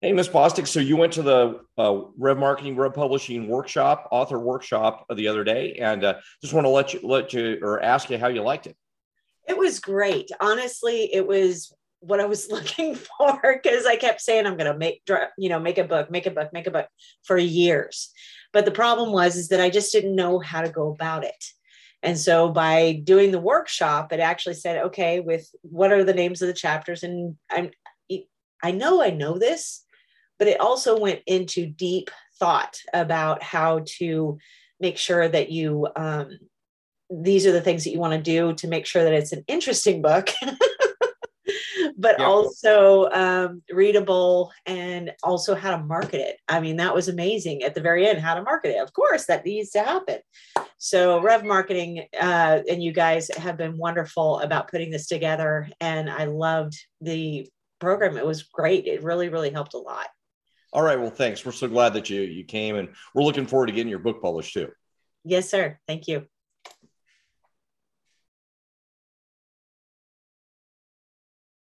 Hey, Ms. Bostic. So you went to the uh, Rev Marketing, Rev Publishing workshop, author workshop the other day, and uh, just want to let you let you or ask you how you liked it. It was great. Honestly, it was what I was looking for because I kept saying I'm going to make you know make a book, make a book, make a book for years. But the problem was is that I just didn't know how to go about it. And so by doing the workshop, it actually said, okay, with what are the names of the chapters? And I'm I know I know this, but it also went into deep thought about how to make sure that you um, these are the things that you want to do to make sure that it's an interesting book but yeah. also um, readable and also how to market it. I mean that was amazing. At the very end how to market it. Of course that needs to happen. So rev marketing uh, and you guys have been wonderful about putting this together and i loved the program. It was great. It really really helped a lot all right. Well, thanks. We're so glad that you you came, and we're looking forward to getting your book published too. Yes, sir. Thank you.